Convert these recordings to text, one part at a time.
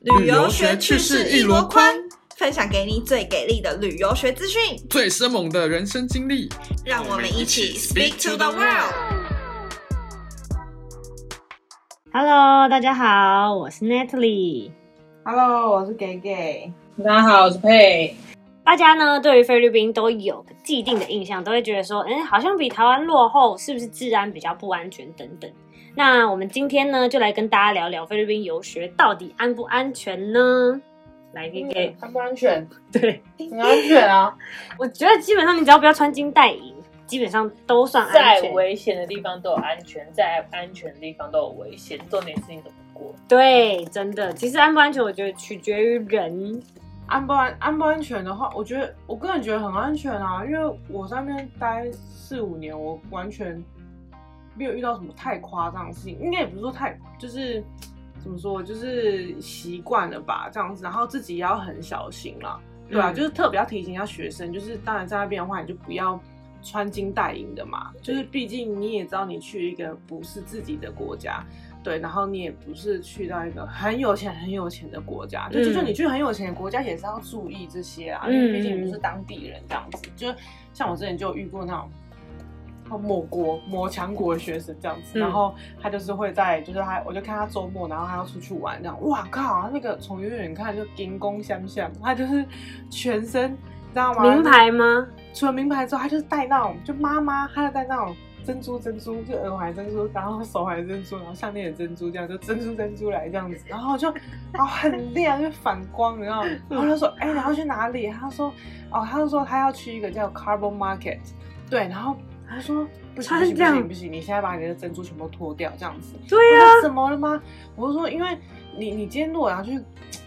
旅游学趣事一箩筐，分享给你最给力的旅游学资讯，最生猛的人生经历，让我们一起 speak to the world。Hello，大家好，我是 Natalie。Hello，我是 Gay Gay。大家好，我是佩。大家呢，对于菲律宾都有既定的印象，都会觉得说，嗯，好像比台湾落后，是不是治安比较不安全等等。那我们今天呢，就来跟大家聊聊菲律宾游学到底安不安全呢？来，Gay Gay，安不安全？对，很安全啊。我觉得基本上你只要不要穿金戴银，基本上都算安全。在危险的地方都有安全，在安全的地方都有危险。重点是你怎么过？对，真的，其实安不安全，我觉得取决于人。安不安安不安全的话，我觉得我个人觉得很安全啊，因为我在那边待四五年，我完全没有遇到什么太夸张的事情。应该也不是说太，就是怎么说，就是习惯了吧这样子，然后自己也要很小心啦，对啊，嗯、就是特别要提醒一下学生，就是当然在那边的话，你就不要穿金戴银的嘛，就是毕竟你也知道你去一个不是自己的国家。对，然后你也不是去到一个很有钱、很有钱的国家，就就算你去很有钱的国家，也是要注意这些啊，嗯、因为毕竟你不是当地人这样子。就像我之前就遇过那种某国某强国的学生这样子，嗯、然后他就是会在，就是他，我就看他周末，然后他要出去玩这样，哇靠，他那个从远远看就金光闪闪，他就是全身，你知道吗？名牌吗？除了名牌之后，他就是戴那种，就妈妈，他就戴那种。珍珠珍珠，就耳环珍珠，然后手环珍珠，然后项链也珍珠，这样就珍珠珍珠来这样子，然后就然后很亮，就反光，然后然后他说，哎、欸，你要去哪里？他说，哦，他就说他要去一个叫 Carbon Market，对，然后他说不行不行不行不行，你现在把你的珍珠全部脱掉，这样子，对呀、啊，怎么了吗？我就说，因为你你今天如果要去，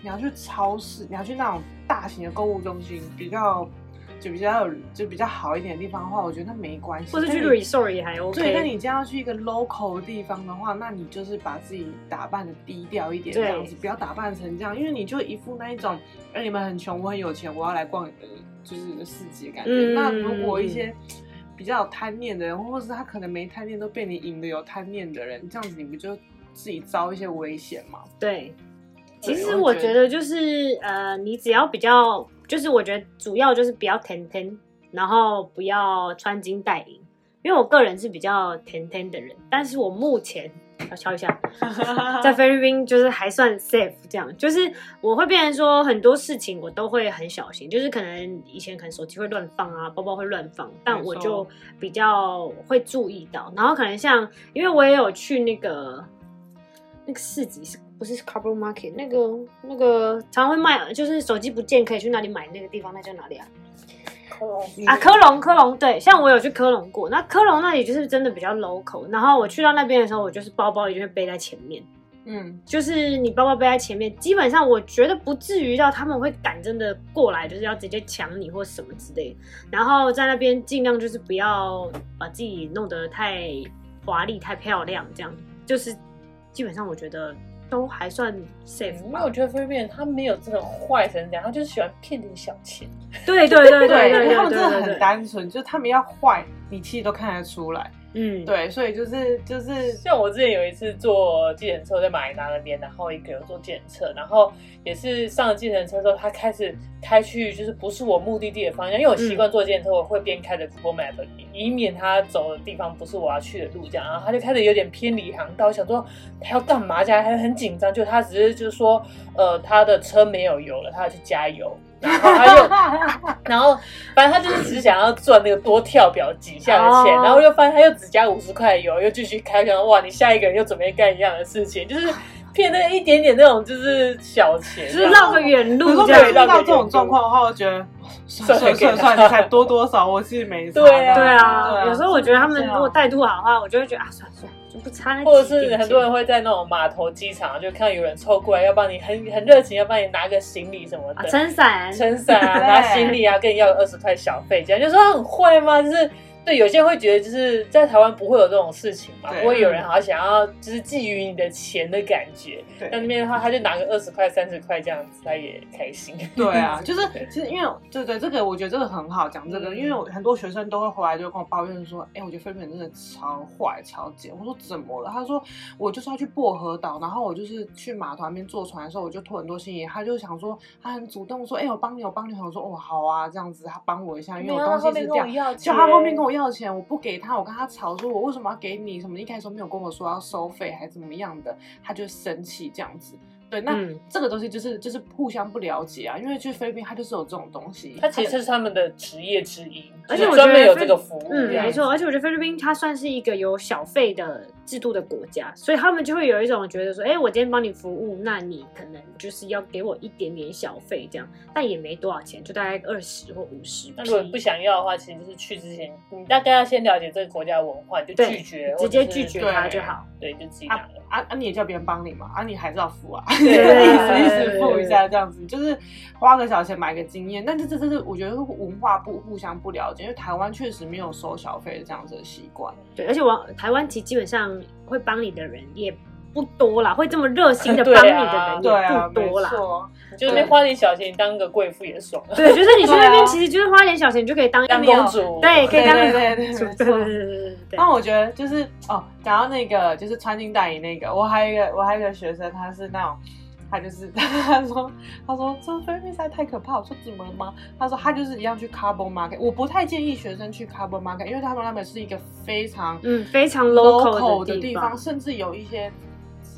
你要去超市，你要去那种大型的购物中心，比较。就比较有就比较好一点的地方的话，我觉得那没关系。或者去 resort 也还 OK。对，那你这样要去一个 local 的地方的话，那你就是把自己打扮的低调一点，这样子，不要打扮成这样，因为你就一副那一种，哎，你们很穷，我很有钱，我要来逛你的就是市集的感觉。嗯、那如果一些比较有贪念的人，或者是他可能没贪念都被你引的有贪念的人，这样子你不就自己遭一些危险吗？对，其实我觉得就是呃，你只要比较。就是我觉得主要就是不要天天，然后不要穿金戴银，因为我个人是比较天天的人，但是我目前要敲一下，在菲律宾就是还算 safe，这样就是我会变成说很多事情我都会很小心，就是可能以前可能手机会乱放啊，包包会乱放，但我就比较会注意到，然后可能像因为我也有去那个那个市集是。不是 Carbon Market 那个那个常会卖，就是手机不见可以去那里买那个地方，那叫哪里啊？科隆啊，科隆科隆，对，像我有去科隆过，那科隆那里就是真的比较 local。然后我去到那边的时候，我就是包包一定会背在前面，嗯，就是你包包背在前面，基本上我觉得不至于到他们会敢真的过来，就是要直接抢你或什么之类的。然后在那边尽量就是不要把自己弄得太华丽、太漂亮，这样就是基本上我觉得。都还算 safe，因为我觉得菲律宾人他没有真的坏成这样，他就是喜欢骗点小钱。对对对对对，他们真的很单纯，就是他们要坏，你其实都看得出来。嗯，对，所以就是就是像我之前有一次坐计程车在马尼拉那边，然后一个人坐计程车，然后也是上了计程车之后，他开始开去就是不是我目的地的方向，因为我习惯坐计程车，我会边开着 Google Map，以免他走的地方不是我要去的路，这样，然后他就开始有点偏离航道，想说他要干嘛，这样还很紧张，就他只是就是说，呃，他的车没有油了，他要去加油。然后他又，然后反正他就是只想要赚那个多跳表几下的钱，然后又发现他又只加五十块油，又继续开，想哇，你下一个人又准备干一样的事情，就是骗那一点点那种就是小钱，就是绕个远路。如果遇到这种状况的话，我觉得算算算算，才多多少，我其实没对啊，对啊。有时候我觉得他们如果态度好的话，我就会觉得啊，算算。就不差那，或者是很多人会在那种码头、机场，就看到有人凑过来要帮你很很热情，要帮你拿个行李什么的，撑伞、撑伞啊，拿行李啊，跟你要二十块小费，这样就说很会吗？就是对，有些人会觉得就是在台湾不会有这种事情嘛，对不会有人好像想要就是觊觎你的钱的感觉。对在那边的话，他就拿个二十块、三十块这样子，他也开心。对啊，就是其实因为对对，这个我觉得这个很好讲这个，嗯因为我很多学生都会回来就跟我抱怨说，哎，我觉得菲律宾真的超坏超贱。我说怎么了？他说我就是要去薄荷岛，然后我就是去码头那边坐船的时候，我就托很多行李，他就想说他很主动说，哎，我帮你，我帮你。我说哦好啊，这样子他帮我一下，因为我东西是这样，就他后面跟我要钱，我不给他，我跟他吵说，我为什么要给你？什么一开始没有跟我说要收费还是怎么样的，他就生气这样子。对，那、嗯、这个东西就是就是互相不了解啊，因为去菲律宾，它就是有这种东西，它其实是他们的职业之一，而且专门有这个服务，嗯，没错，而且我觉得菲律宾它算是一个有小费的制度的国家，所以他们就会有一种觉得说，哎，我今天帮你服务，那你可能就是要给我一点点小费这样，但也没多少钱，就大概二十或五十。那如果不想要的话，其实就是去之前，你大概要先了解这个国家的文化，就拒绝，直接拒绝他就好，对，对，就自己拿了。啊啊，你也叫别人帮你嘛？啊，你还是要付啊。对，对，对，对。意思付一下这样子，就是花个小钱买个经验，但是这这是我觉得文化不互相不了解，因为台湾确实没有收小费的这样子的习惯。对，而且我台湾其实基本上会帮你的人也不多啦，会这么热心的 帮你的人也不多啦。就是花点小钱当个贵妇也爽。对，就是你去那边，其实就是花点小钱就可以当当公主。对，可以当公主。对对对对对。那我觉得就是哦，讲到那个就是穿金戴银那个，我还有一个我还有一个学生，他是那种，他就是 他说他说这菲面实在太可怕，我说怎么了吗？他说他就是一样去 Carbo Market，我不太建议学生去 Carbo Market，因为他们那边是一个非常嗯非常 local 的地方，甚至有一些。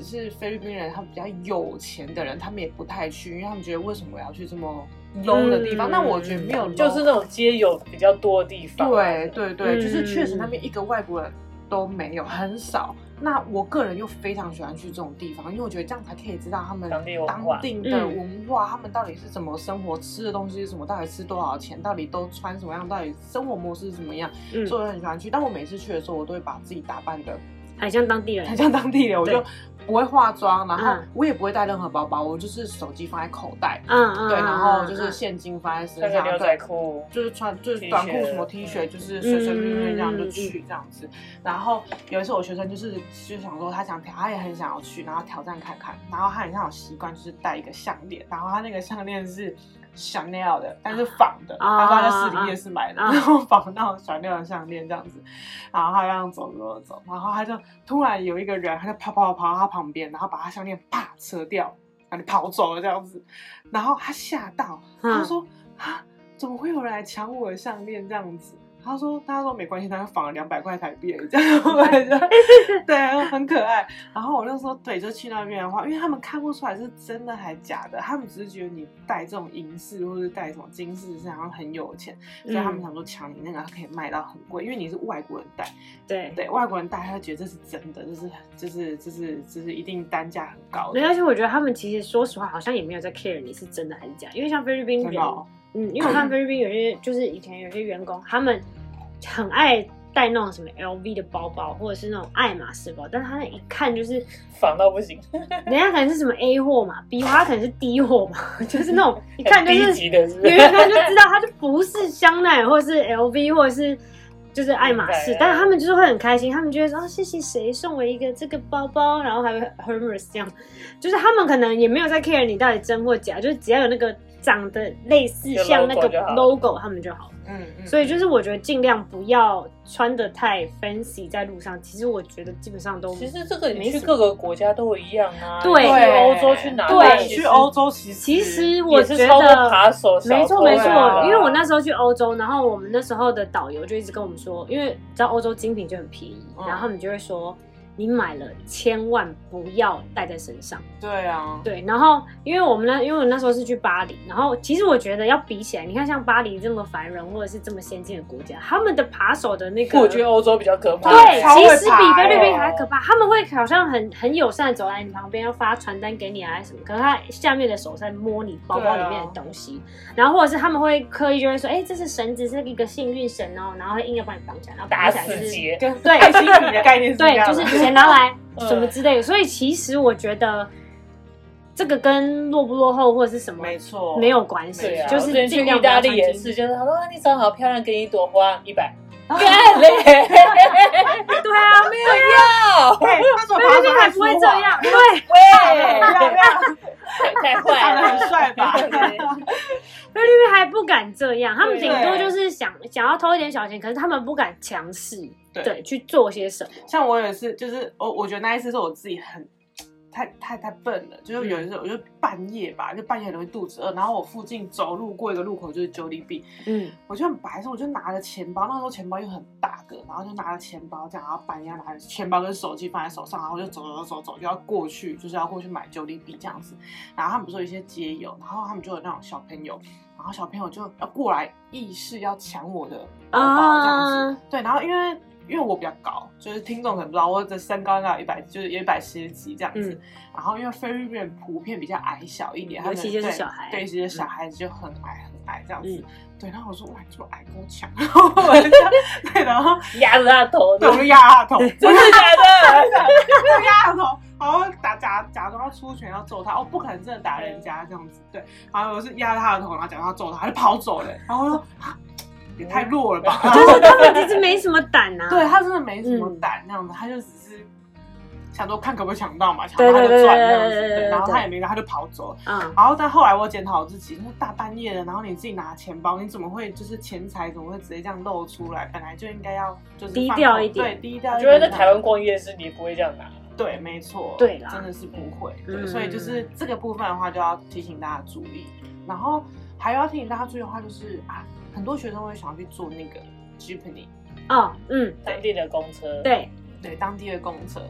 只是菲律宾人，他们比较有钱的人，他们也不太去，因为他们觉得为什么我要去这么 low 的地方？那、嗯、我觉得没有，就是那种街友比较多的地方。对对对，嗯、就是确实那边一个外国人都没有，很少。那我个人又非常喜欢去这种地方，因为我觉得这样才可以知道他们当地的文化，嗯、他们到底是怎么生活，吃的东西是什么，到底吃多少钱，到底都穿什么样，到底生活模式是怎么样，嗯、所以我很喜欢去。但我每次去的时候，我都会把自己打扮的很像当地人，很像当地人，我就。不会化妆，然后嗯、我也不会带任何包包，我就是手机放在口袋，嗯嗯，对，然后就是现金放在身上，牛仔裤，就是穿就是短裤什么 T 恤，就是随随便便这样就去这样子。然后有一次我学生就是就想说他想挑，他也很想要去，然后挑战看看，然后他很像有习惯就是戴一个项链，然后他那个项链是。Chanel 的，但是仿的，他说他在市里夜市买的，然后仿那种 Chanel 的项链这样子，然后他这样走走走，然后他就突然有一个人，他就跑跑跑到他旁边，然后把他项链啪扯掉，然后跑走了这样子，然后他吓到，他说啊，怎么会有人来抢我的项链？这样子？他说：“他说没关系，他就仿了两百块台币，这样 对，很可爱。然后我就说，对，就去那边的话，因为他们看不出来是真的还假的，他们只是觉得你戴这种银饰或者戴什么金饰，然后很有钱，所以他们想说抢你那个，可以卖到很贵，因为你是外国人戴。对对，外国人戴，他觉得这是真的，就是就是就是就是一定单价很高。而且我觉得他们其实说实话，好像也没有在 care 你是真的还是假，因为像菲律宾人。”嗯，因为我看菲律宾有些 就是以前有些员工，他们很爱带那种什么 LV 的包包，或者是那种爱马仕包，但是他那一看就是仿到不行，人家可能是什么 A 货嘛，B 货他可能是 D 货嘛，就是那种 一看就是是不是，你一看就知道他就不是香奈儿，或者是 LV，或者是就是爱马仕，但是他们就是会很开心，他们就会说啊谢谢谁送我一个这个包包，然后还会 Hermes 这样，就是他们可能也没有在 care 你到底真或假，就是只要有那个。长得类似像那个 logo，他们就好。嗯嗯。所以就是我觉得尽量不要穿的太 fancy 在路上。其实我觉得基本上都。其实这个你去各个国家都一样啊。对。去欧洲去哪？对，去欧洲其实。其实我觉得。扒手。没错没错，因为我那时候去欧洲，然后我们那时候的导游就一直跟我们说，因为知道欧洲精品就很便宜，然后他们就会说。你买了千万不要带在身上。对啊，对，然后因为我们那，因为我那时候是去巴黎，然后其实我觉得要比起来，你看像巴黎这么繁荣或者是这么先进的国家，他们的扒手的那个，我觉得欧洲比较可怕。对，其实比菲律宾还可怕。他们会好像很很友善的走在你旁边，要发传单给你啊什么，可是他下面的手在摸你包包里面的东西，然后或者是他们会刻意就会说，哎，这是绳子，是一个幸运绳哦，然后会硬要帮你绑起来，然后打起来是，对，爱心笔的概念是，对，就是钱拿来。什么之类的，所以其实我觉得这个跟落不落后或者是什么没错没有关系，就是尽量去意大利也是，就是他说你长得好漂亮，给你一朵花一百，干嘞！对啊，没有要，对，他说他说还不会这样，对，喂，太坏长得了，很帅吧？菲律宾还不敢这样，他们顶多就是想想要偷一点小钱，可是他们不敢强势，对对，去做些什么。像我也是，就是我我觉得那一次是我自己很太太太笨了，就是有一次我就半夜吧，就半夜容易肚子饿，然后我附近走路过一个路口就是 Jollibee，嗯，我就很白痴，我就拿着钱包，那时候钱包又很大个，然后就拿着钱包这样，然后半夜拿着钱包跟手机放在手上，然后我就走走走走就要过去，就是要过去买 Jollibee 这样子，然后他们不是有一些街友，然后他们就有那种小朋友。然后小朋友就要过来，意识要抢我的包包这样子。啊对，然后因为因为我比较高，就是听众可能不知道，我的身高应该有一百，就是有一百七十几这样子。嗯然后因为菲律宾普遍比较矮小一点，他们尤其就是小孩对，对，其实小孩子就很矮很矮这样子。嗯对，然后我说哇，这么矮跟我抢，然 后我就这样对，然后 压着他的头，对，我就压他的头，真的假的？就压他头，然后打假假装要出拳要揍他，哦不可能真的打人家这样子，对，然后我是压他的头，然后假装要揍他，他就跑走了，然后我说啊也太弱了吧，就是他们其实没什么胆啊。对他真的没什么嗯胆，那样子，他就只是想说看可不可以抢到嘛，抢到他就赚这样子，然后他也没，他就跑走了。嗯，然后但后来我检讨我自己，因为大半夜的，然后你自己拿钱包，你怎么会就是钱财怎么会直接这样露出来？本来就应该要就是低调一点对，低调我一点。觉得在台湾逛夜市，你也不会这样拿。对，没错，对啦真的是不会。嗯对，所以就是这个部分的话，就要提醒大家注意。然后还要提醒大家注意的话，就是啊，很多学生会想要去做那个 Jeepney，哦，嗯，当地的公车，，对，对，当地的公车。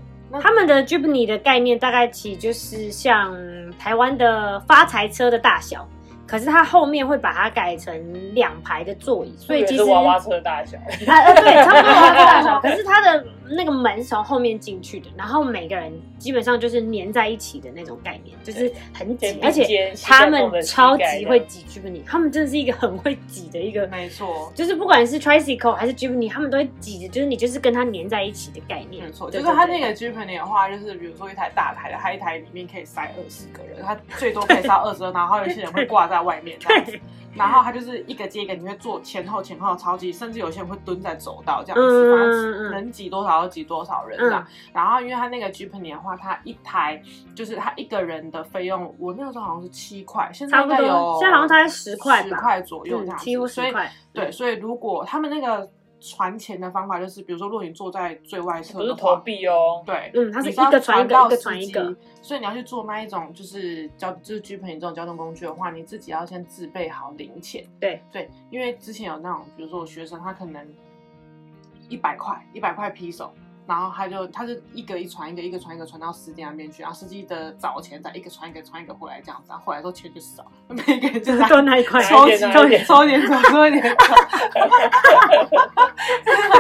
他们的 Jeepney 的概念大概其实就是像台湾的发财车的大小，可是它后面会把它改成两排的座椅，所以其实娃娃车的大小。啊 呃对，差不多娃娃车大小，可是它的那个门是从后面进去的，然后每个人基本上就是粘在一起的那种概念，就是很挤而且他们超级会挤 Jeepney，他们真的是一个很会挤的一个。没错。就是不管是 tricycle 还是 Jeepney，他们都会挤的，就是你就是跟它粘在一起的概念。没错，就是它对对那个 Jeepney 的话，就是比如说一台大台的，他一台里面可以塞二十个人，他最多可以塞二十个，然后有些人会挂在外面这样子。然后他就是一个接一个，你会坐前后前后超级，甚至有些人会蹲在走道这样子，能挤多少就挤多少人这样。嗯。然后因为他那个 Jeepney 的话，他一台就是他一个人的费用，我那个时候好像是七块，现在差不多应该有，现在好像大概10块吧。十块左右这样子，嗯几乎十所以块。对，所以如果他们那个传钱的方法就是，比如说，如果你坐在最外侧的不是投，币哦，对，嗯它是一个传一个到一个传一个所以你要去做那一种就是交就是 Jeepney 这种交通工具的话，你自己要先自备好零钱。对对，因为之前有那种，比如说我学生他可能一百块一百块批手。然后他就他就一个一传一个，一个传一个传到司机那边去，然后司机的找钱再一个传一个传一个回来这样子，然后后来都钱就少，每个人就拿都那一块，抽几哪一点哪一点抽抽一点走，抽一点走，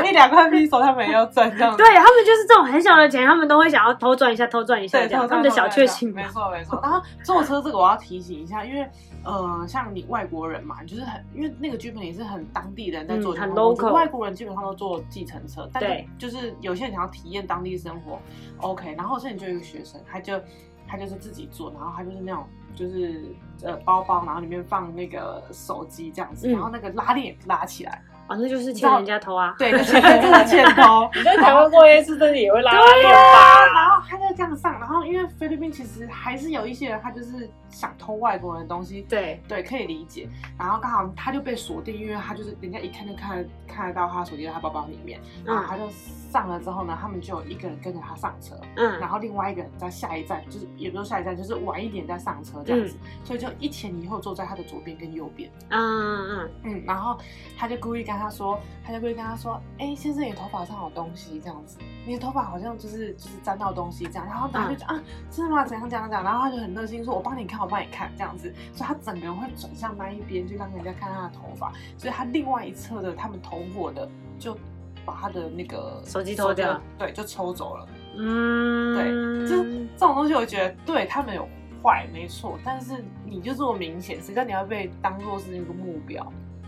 一两块币手他们也要赚这样子。对他们就是这种很小的钱，他们都会想要偷赚一下，偷赚一下对，这样，偷他们的小确幸没。错没错。然后坐车这个我要提醒一下，因为呃，像你外国人嘛，你就是很因为那个 Jeepney 是很当地人在做嗯很 local 外国人基本上都坐计程车，但就是有些人想要体验当地生活，OK。然后这里就有一个学生，他就他就是自己做，然后他就是那种就是呃包包，然后里面放那个手机这样子，嗯然后那个拉链也拉起来，哦，那就是欠人家偷啊。对，就是真的欠偷。你在台湾过夜是，真的也会拉拉链啊，吧？然后他就这样上，然后因为菲律宾其实还是有一些人，他就是想偷外国人的东西，对，对，可以理解。然后刚好他就被锁定，因为他就是人家一看就看看得到他手机在他包包里面，然后他就上了之后呢，他们就有一个人跟着他上车，嗯然嗯，后另外一个人在下一站，就是也不是下一站，就是晚一点再上车这样子，所以就一前一后坐在他的左边跟右边。嗯嗯嗯，然后他就故意跟他说，他就故意跟他说，哎、先生，你头发上有东西，这样子，你的头发好像就是就是沾到东西这样，然后他就讲、啊，真的吗？怎样怎样怎样，然后他就很热心说，我帮你看，我帮你看，这样子，所以他整个人会转向那一边，就让人家看他的头发，所以他另外一侧的他们同伙的就把他的那个手机偷掉，对，就抽走了。嗯，对就是这种东西，我觉得对他们有坏没错，但是你就这么明显，谁叫你要被当做是一个目标？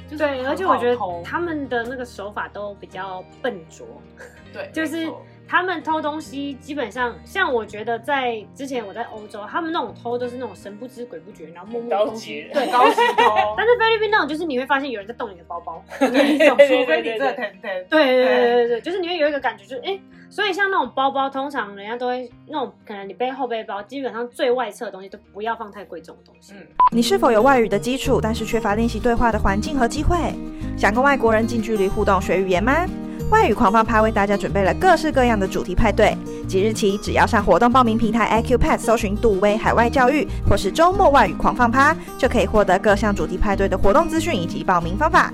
就是对，而且我觉得他们的那个手法都比较笨拙，对，就是他们偷东西基本上，像我觉得在之前我在欧洲，他们那种偷都是那种神不知鬼不觉，然后默默高级对高级偷。但是菲律宾那种就是你会发现有人在动你的包包，除非你这甜甜。对对对对对对，就是你会有一个感觉，就是哎，所以像那种包包，通常人家都会那种可能你背后背包，基本上最外侧的东西都不要放太贵重的东西。嗯，你是否有外语的基础，但是缺乏练习对话的环境和机会？想跟外国人近距离互动学语言吗？外语狂放趴为大家准备了各式各样的主题派对，即日起只要上活动报名平台 iQpad 搜寻杜威海外教育，或是周末外语狂放趴，就可以获得各项主题派对的活动资讯以及报名方法。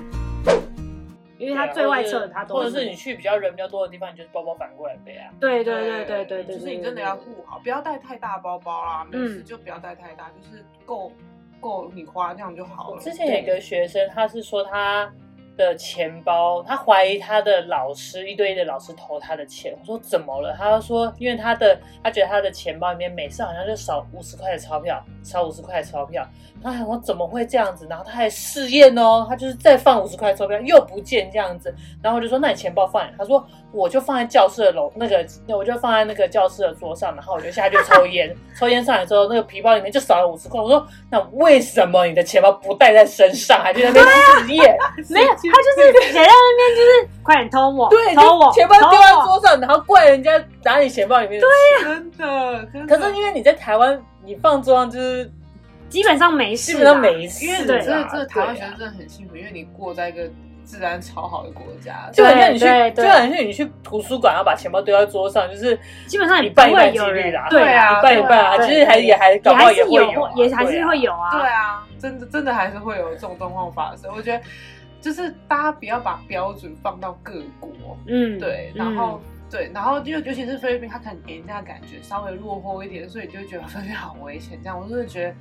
因为它最外侧，它都或者是你去比较人比较多的地方，你就是包包反过来背啊。对对对对对对，就是你真的要顾好，不要带太大包包啦，没事就不要带太大，就是够够你花这样就好了。之前有一个学生，他是说他。的钱包，他怀疑他的老师一对一的老师偷他的钱。我说怎么了？他说因为他的，他觉得他的钱包里面每次好像就少五十块的钞票，少五十块的钞票。他还说怎么会这样子？然后他还试验哦，他就是再放五十块钞票又不见这样子。然后我就说那你钱包放哪？他说我就放在教室的楼那个，我就放在那个教室的桌上。然后我就下去抽烟，抽烟上来之后，那个皮包里面就少了五十块。我说那为什么你的钱包不带在身上，还在那边试验？没有。他就是写在那边，就是快点偷我，对，偷我，钱包丢在桌上，然后怪人家拿你钱包里面。对呀，真的，真的。可是因为你在台湾，你放桌上就是基本上没事，基本上没事。因为这这台湾学生真的很幸福，因为你过在一个治安超好的国家，就很像你去，就好像你去图书馆，然后把钱包丢在桌上，就是基本上你半一半几率啦。对啊，一半一半啊，其实还也还搞不好也会有，也还是会有啊。对啊，真的真的还是会有这种状况发生。我觉得。就是大家不要把标准放到各国，嗯，对，然后、嗯、对，然后就尤其是菲律宾，他可能给人家感觉稍微落后一点，所以你就觉得菲律宾好危险。这样，我真的觉得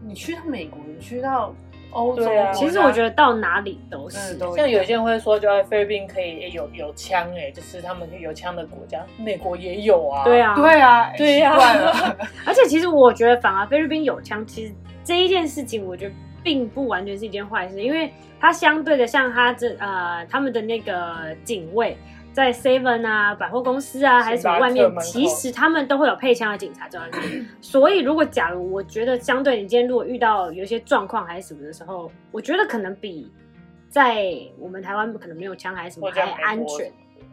你去到美国，你去到欧洲，啊、其实我觉得到哪里都是。都像有些人会说，就在菲律宾可以有有枪，哎，就是他们有枪的国家，美国也有啊。对啊，对啊，对呀。而且其实我觉得，反而菲律宾有枪，其实这一件事情，我觉得。并不完全是一件坏事，因为它相对的，像他这呃，他们的那个警卫在 Seven 啊、百货公司啊，还是什么外面，其实他们都会有配枪的警察在外面。所以，如果假如我觉得相对，你今天如果遇到有一些状况还是什么的时候，我觉得可能比在我们台湾可能没有枪还是什么还安全。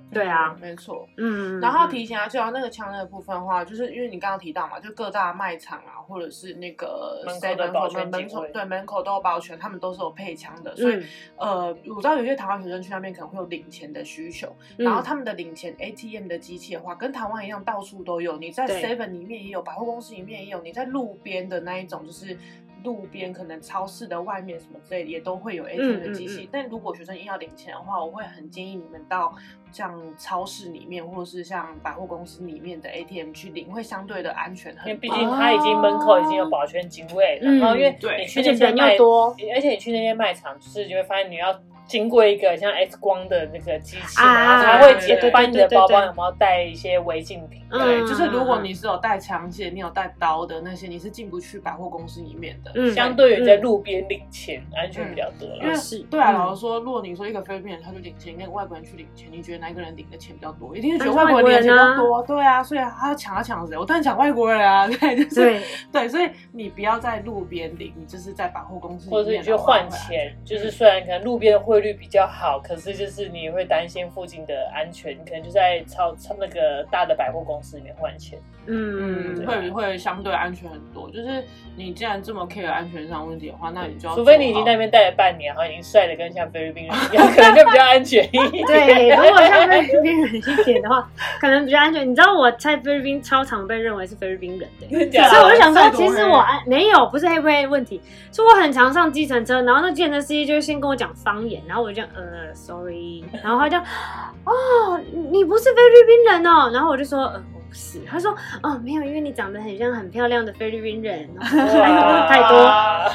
对啊，没错，嗯，然后提醒啊，就像那个枪那个部分的话，就是因为你刚刚提到嘛，就各大卖场啊，或者是那个门口的保全门口，对，门口都有保全，他们都是有配枪的，所以呃，我知道有些台湾学生去那边可能会有领钱的需求，然后他们的领钱 ATM 的机器的话，跟台湾一样，到处都有，你在 Seven 里面也有，百货公司里面也有，你在路边的那一种就是。路边可能超市的外面什么之类的也都会有 ATM 的机器，嗯嗯嗯，但如果学生硬要领钱的话，我会很建议你们到像超市里面或者是像百货公司里面的 ATM 去领，会相对的安全很多。因为毕竟它已经门口已经有保全警卫，了、然后因为你去那些卖多，而且你去那些卖场，就是就会发现你要。经过一个像 X 光的那个机器，然后才会检翻你的包包有没有带一些违禁品。对，就是如果你是有带枪械、你有带刀的那些，你是进不去百货公司里面的。嗯，相对于在路边领钱，安全比较多。因为是对啊，老实说，如果你说一个菲律宾人他去领钱，跟外国人去领钱，你觉得哪一个人领的钱比较多？一定是觉得外国人领的钱比较多。对啊，所以他要抢啊抢谁？我当然抢外国人啊。对，就是对，所以你不要在路边领，你就是在百货公司或者是你去换钱，就是虽然可能路边的汇率比较好。可是就是你会担心附近的安全，你可能就在超超那个大的百货公司里面换钱，嗯，会会相对安全很多。就是你既然这么 care 安全上问题的话，那你就要除非你已经在那边待了半年，然后已经帅的跟像菲律宾人一样，可能就比较安全一点。对，如果像菲律宾人一点的话，可能比较安全。你知道我在菲律宾超常被认为是菲律宾人的，所以我就想说，其实我安没有不是黑不黑问题，是我很常上计程车，然后那计程车司机就先跟我讲方言，然后我就呃。Sorry，然后他就，哦，你不是菲律宾人哦，然后我就说，呃，是。他说，哦，没有，因为你长得很像很漂亮的菲律宾人，太多 太多。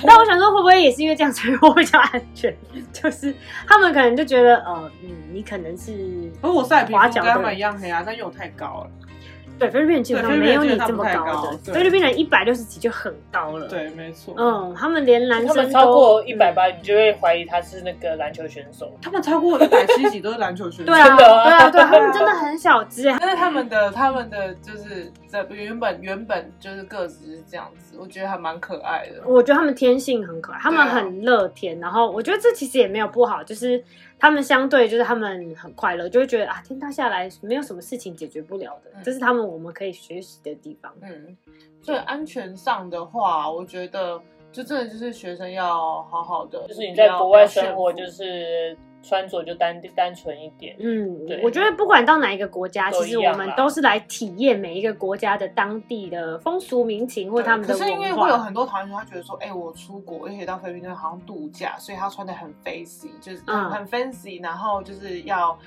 那我想说，会不会也是因为这样，所以我比较安全？就是他们可能就觉得，呃，嗯，你可能是，不过我晒皮肤跟他们一样黑啊，但因为我太高了。对，菲律宾人基本上没有你这么高的。菲律宾人一百六十几就很高了。对，没错。嗯，他们连男生都超过一百八，你就会怀疑他是那个篮球选手。他们超过一百七十几都是篮球选手。对啊，对啊，对，他们真的很小只。但是他们的他们的就是在原本原本就是个子是这样子，我觉得还蛮可爱的。我觉得他们天性很可爱，他们很乐天，然后我觉得这其实也没有不好，就是。他们相对就是他们很快乐，就会觉得啊，天塌下来没有什么事情解决不了的，嗯、这是他们我们可以学习的地方。嗯，所以安全上的话，我觉得就真的就是学生要好好的，就是你在国外生活就是。穿着就单单纯一点，嗯，对，我觉得不管到哪一个国家，其实我们都是来体验每一个国家的当地的风俗民情或他们的文化。可是因为会有很多台湾人，他觉得说，哎、欸，我出国，而且到菲律宾好像度假，所以他穿的很 fancy，就是很 fancy，、嗯、然后就是要。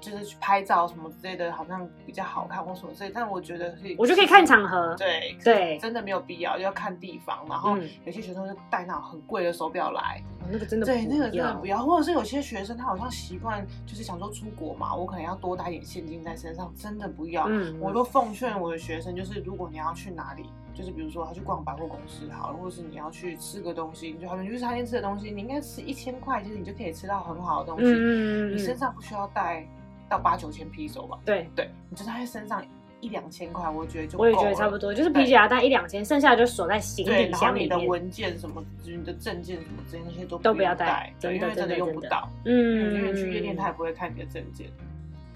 就是去拍照什么之类的，好像比较好看或什么之类，但我觉得是，我就可以看场合，对对，真的没有必要，要看地方。然后有些学生就带那种很贵的手表来，那个真的对，那个真的不要。或者是有些学生他好像习惯，就是想说出国嘛，我可能要多带点现金在身上，真的不要。嗯，我都奉劝我的学生，就是如果你要去哪里，就是比如说他去逛百货公司好了，或者是你要去吃个东西，你就好像去餐厅吃的东西，你应该吃一千块，其实你就可以吃到很好的东西。嗯，你身上不需要带。到八九千披手吧，对对，你就在身上一两千块，我觉得就我也觉得差不多，就是皮夹带一两千，剩下的就锁在行李箱里面。你的文件什么，就是你的证件什么这些那些都都不要带，对，因为真的用不到。嗯，因为去夜店他也不会看你的证件。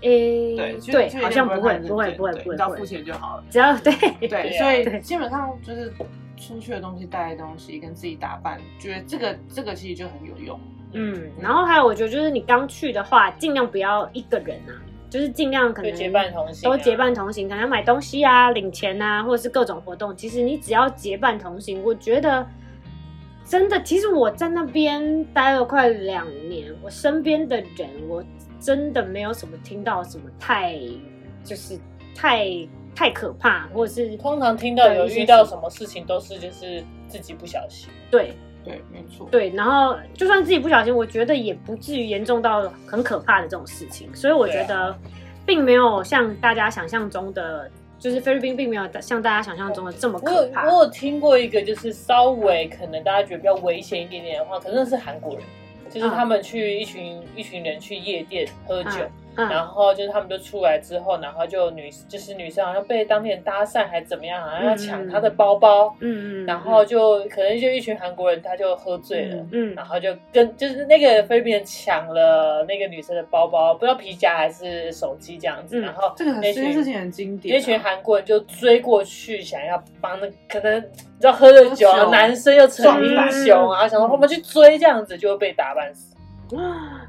诶，对对，好像不会，不会，不会，不会，只要付钱就好了。只要对对，所以基本上就是出去的东西、带的东西跟自己打扮，觉得这个这个其实就很有用。嗯，然后还有我觉得就是你刚去的话，尽量不要一个人啊。就是尽量可能结伴同行，都结伴同行，可能买东西啊、领钱啊，或者是各种活动。其实你只要结伴同行，我觉得真的，其实我在那边待了快两年，我身边的人，我真的没有什么听到什么太就是太太可怕，或者是通常听到有遇到什么事情，都是就是自己不小心。对。对，没错。对，然后就算自己不小心，我觉得也不至于严重到很可怕的这种事情。所以我觉得，并没有像大家想象中的，就是菲律宾并没有像大家想象中的这么可怕。我有我有听过一个，就是稍微可能大家觉得比较危险一点点的话，可能是韩国人，就是他们去一群、嗯、一群人去夜店喝酒。嗯然后就是他们就出来之后，然后就女就是女生好像被当地人搭讪还怎么样，好像要抢她的包包，嗯嗯，然后就可能就一群韩国人他就喝醉了，嗯，然后就跟就是那个菲律宾人抢了那个女生的包包，不知道皮夹还是手机这样子，然后这个这件事情很经典，那群韩国人就追过去想要帮那可能你知道喝了酒，男生又成英雄啊，想说他们去追这样子就会被打扮死。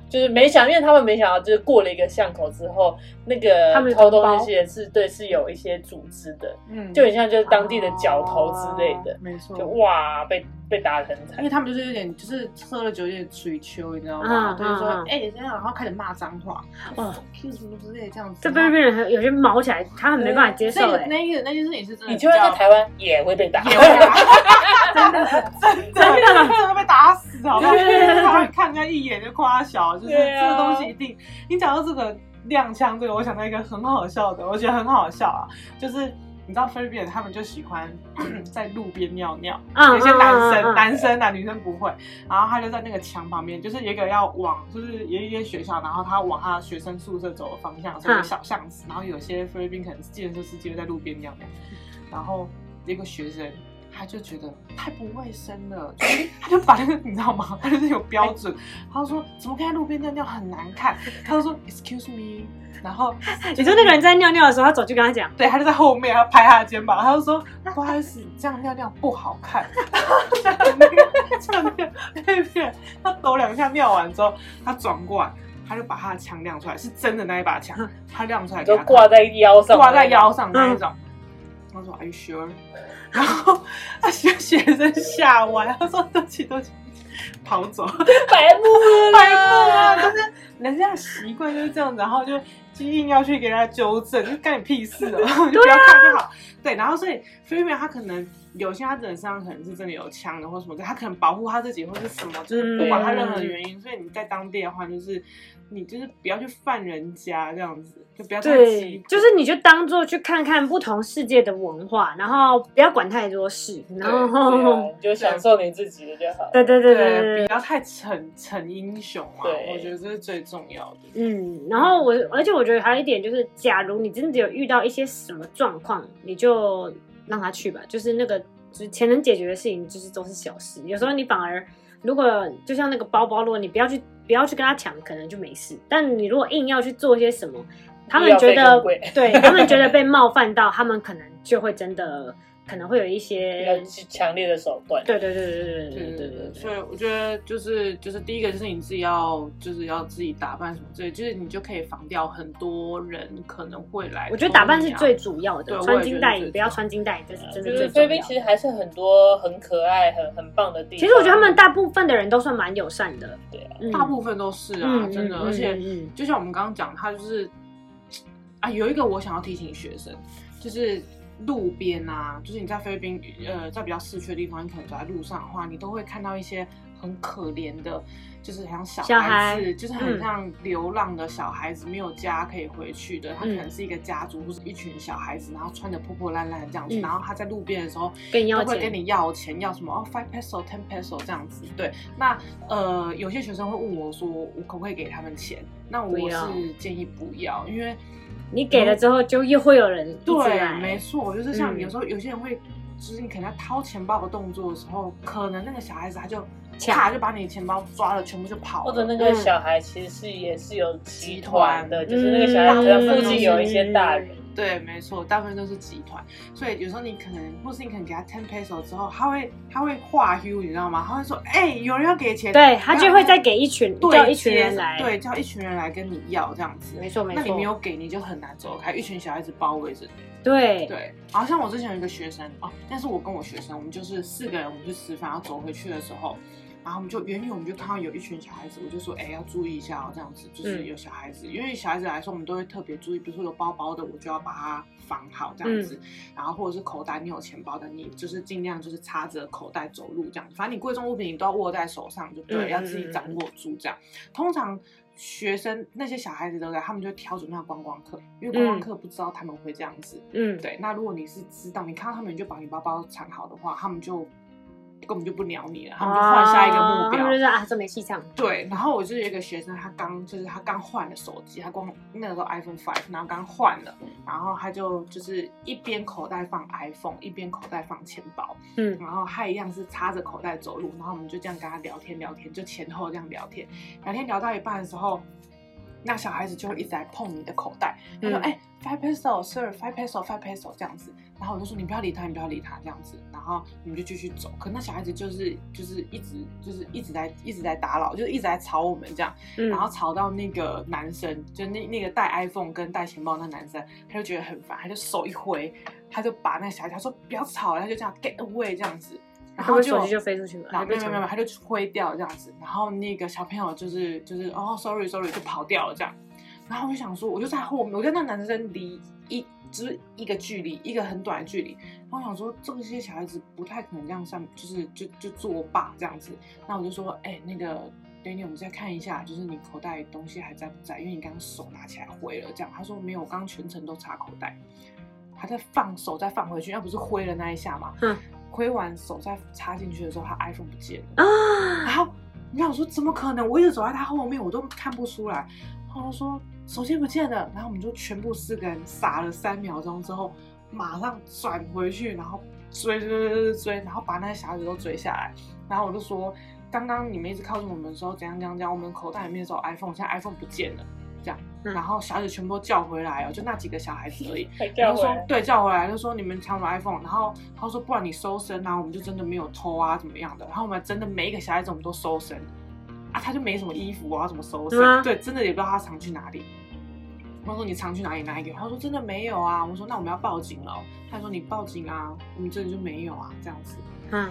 就是没想，因为他们没想到，就是过了一个巷口之后，那个他们偷东西的是对，是有一些组织的，嗯，就很像就是当地的角头之类的，没错，就哇被被打得很惨，因为他们就是有点就是喝了酒有点吹秋，你知道吗？就是说哎这样，然后开始骂脏话，哦，Q 什么之类这样子，这菲律宾人有些毛起来，他很没办法接受。那那个那件事情是真的，你就算在台湾也会被打，真的真的真的会被打死，好不好？看人家一眼就夸小。就是这个东西一定，啊、你讲到这个踉枪，这个我想到一个很好笑的，我觉得很好笑啊。就是你知道菲律宾人他们就喜欢 在路边尿尿，有些男生、嗯、男生啊，女生不会。然后他就在那个墙旁边，就是有一个要往，就是有一间学校，然后他往他学生宿舍走的方向，是一个小巷子。然后有些菲律宾可能是计程车司机在路边尿尿，然后一个学生。他就觉得太不卫生了，他就把那个 你知道吗？他就是有标准，他就说怎么可以在路边尿尿很难看，他就说 excuse me，然后 你说那个人在尿尿的时候，他走去跟他讲，对，他就在后面，他拍他的肩膀，他就说不好意思，这样尿尿不好看。像那个像那个那片，他抖两下尿完之后，他转过来，他就把他的枪亮出来，是真的那一把枪，他亮出来就挂在腰上，挂在腰上那一种。他说 Are you sure？然后他学学生吓完，他说对不起对不起，跑走，白目了，白目啊！就是人家习惯就是这样子，然后就就硬要去给他纠正，就干你屁事了，就不要看就好。对，然后所以菲律宾他可能有些他真的身上可能是真的有枪的或什么的，他可能保护他自己或是什么，就是不管他任何原因，嗯、所以你在当地的话，就是你就是不要去犯人家这样子，就不要太对，就是你就当做去看看不同世界的文化，然后不要管太多事，然后、啊、你就享受你自己的就好。对对对对，对，不要太逞逞英雄啊，对，我觉得这是最重要的。嗯，然后我而且我觉得还有一点就是，假如你真的有遇到一些什么状况，你就让他去吧，就是那个。就是钱能解决的事情，就是都是小事。有时候你反而，如果就像那个包包，如果你不要去，不要去跟他抢，可能就没事。但你如果硬要去做些什么，他们觉得，对他们觉得被冒犯到，他们可能就会真的。可能会有一些强烈的手段。对对对对对对对对对。所以我觉得就是就是第一个就是你自己要就是要自己打扮什么之类，就是你就可以防掉很多人可能会来。我觉得打扮是最主要的，穿金戴银不要穿金戴银，这是真的。就是菲律宾其实还是很多很可爱、很很棒的地方。其实我觉得他们大部分的人都算蛮友善的，对啊，大部分都是啊，真的。而且就像我们刚刚讲，他就是啊，有一个我想要提醒学生，就是。路边啊，就是你在菲律宾，呃，在比较市区的地方，你可能走在路上的话，你都会看到一些很可怜的，就是好像小孩子，就是很像流浪的小孩子，嗯、没有家可以回去的。他可能是一个家族，或者一群小孩子，然后穿的破破烂烂的这样子，嗯、然后他在路边的时候，都会跟你要钱，要什么哦，five peso, ten peso 这样子。对，那呃，有些学生会问我说，我可不可以给他们钱？那我是建议不要，因为。你给了之后，就又会有人对，没错，就是像有时候有些人会，就是你可能在掏钱包的动作的时候，可能那个小孩子他就卡就把你的钱包抓了，全部就跑了。或者那个小孩其实是也是有集团的，就是那个小孩子附近有一些大人。对，没错，大部分都是集团，所以有时候你可能，或是你可能给他 ten peso 之后，他会他会化 u，你知道吗？他会说，哎、欸，有人要给钱，对他就会再给一群，对叫一群人来，对，叫一群人来跟你要这样子，没错没错。那你没有给，你就很难走开，一群小孩子包围着你。对对，好像我之前有一个学生哦，但是我跟我学生，我们就是四个人，我们去吃饭，然后走回去的时候。然后我们就远远我们就看到有一群小孩子，我就说，哎，要注意一下哦，这样子就是有小孩子，嗯、因为小孩子来说，我们都会特别注意，比如说有包包的，我就要把它绑好这样子，嗯、然后或者是口袋，你有钱包的，你就是尽量就是插着口袋走路这样子，反正你贵重物品你都要握在手上，就对，嗯、要自己掌握住这样。通常学生那些小孩子都在，他们就挑准那个观光客，因为观光客不知道他们会这样子，嗯，对。那如果你是知道，你看到他们你就把你包包藏好的话，他们就。根本就不鸟你了，他们就换下一个目标。他们就是啊，这没戏唱。对，然后我就有一个学生，他刚就是他刚换了手机，他光那个时候 iPhone Five，然后刚换了，然后他就就是一边口袋放 iPhone，一边口袋放钱包，嗯，然后他一样是插着口袋走路，然后我们就这样跟他聊天聊天，就前后这样聊天，聊天聊到一半的时候，那小孩子就会一直在碰你的口袋，他说哎。嗯欸 Five peso, sir. Five peso, five peso，这样子。然后我就说你不要理他，你不要理他，这样子。然后我们就继续走。可那小孩子就是就是一直就是一直在一直在打扰，就是一直在吵我们这样。嗯、然后吵到那个男生，就那那个带 iPhone 跟带钱包那男生，他就觉得很烦，他就手一挥，他就把那个小孩子他说不要吵了，他就这样 get away 这样子。然后就手机就飞出去了。然后没有没有没有，他就挥掉这样子。然后那个小朋友就是就是哦，sorry sorry，就跑掉了这样。然后我就想说，我就在后面，我跟那男生离一就是一个距离，一个很短的距离。然后我想说，这些小孩子不太可能这样上，就是就就作罢这样子。那我就说，哎、欸，那个 Danny，我们再看一下，就是你口袋东西还在不在？因为你刚刚手拿起来挥了，这样。他说没有，我刚刚全程都插口袋。他在放手再放回去，要不是挥了那一下嘛？嗯。挥完手再插进去的时候，他 iPhone 不见了。啊。然后你想说怎么可能？我一直走在他后面，我都看不出来。然后说。手机不见了，然后我们就全部四个人傻了三秒钟之后，马上转回去，然后追追追追追，然后把那些小孩子都追下来。然后我就说，刚刚你们一直靠近我们的时候，怎样怎样怎样，我们口袋里面只有 iPhone，现在 iPhone 不见了，这样。然后小孩子全部都叫回来哦，就那几个小孩子而已。然后说对，叫回来，就说你们抢了 iPhone，然后他说不然你搜身啊，我们就真的没有偷啊，怎么样的。然后我们真的每一个小孩子我们都搜身啊，他就没什么衣服，我要怎么搜身？对，真的也不知道他藏去哪里。我说你常去哪里？哪里？他说真的没有啊。我说那我们要报警了。他说你报警啊，我们这里就没有啊，这样子。嗯，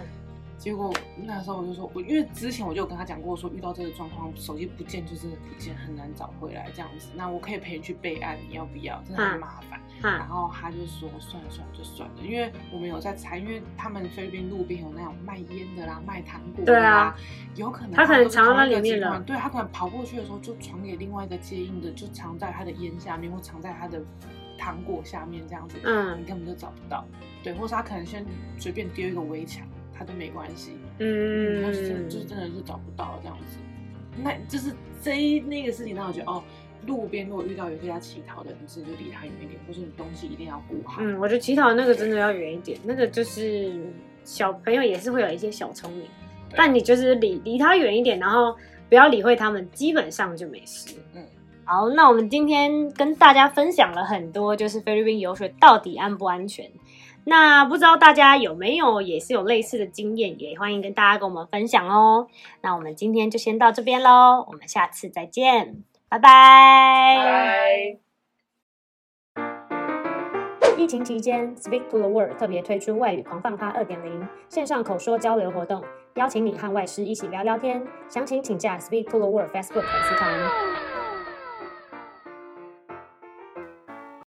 结果那时候我就说，我因为之前我就跟他讲过，说遇到这个状况，手机不见就真的不见，很难找回来这样子。那我可以陪你去备案，你要不要？真的很麻烦。然后他就说算了算了就算了，因为我们有在猜，因为他们菲律宾路边有那种卖烟的啦，卖糖果的啦，啊、有可能他，他可能藏在里面了。对，他可能跑过去的时候就传给另外一个接应的，就藏在他的烟下面，或藏在他的糖果下面这样子，嗯，你根本就找不到。对，或是他可能先随便丢一个围墙。他都没关系，嗯，他是就真的是找不到这样子，那就是这一那个事情让我觉得哦，路边如果遇到有些要乞讨的人，是就离他远一点，或是你东西一定要顾好。嗯，我觉得乞讨那个真的要远一点，那个就是小朋友也是会有一些小聪明，但你就是离离他远一点，然后不要理会他们，基本上就没事。嗯，好，那我们今天跟大家分享了很多，就是菲律宾游水到底安不安全？那不知道大家有没有也是有类似的经验，也欢迎跟大家跟我们分享哦。那我们今天就先到这边喽，我们下次再见，拜拜。疫情期间，Speak to the World 特别推出外语狂放趴二点零线上口说交流活动，邀请你和外师一起聊聊天。详情请加 Speak to the World Facebook 粉丝团。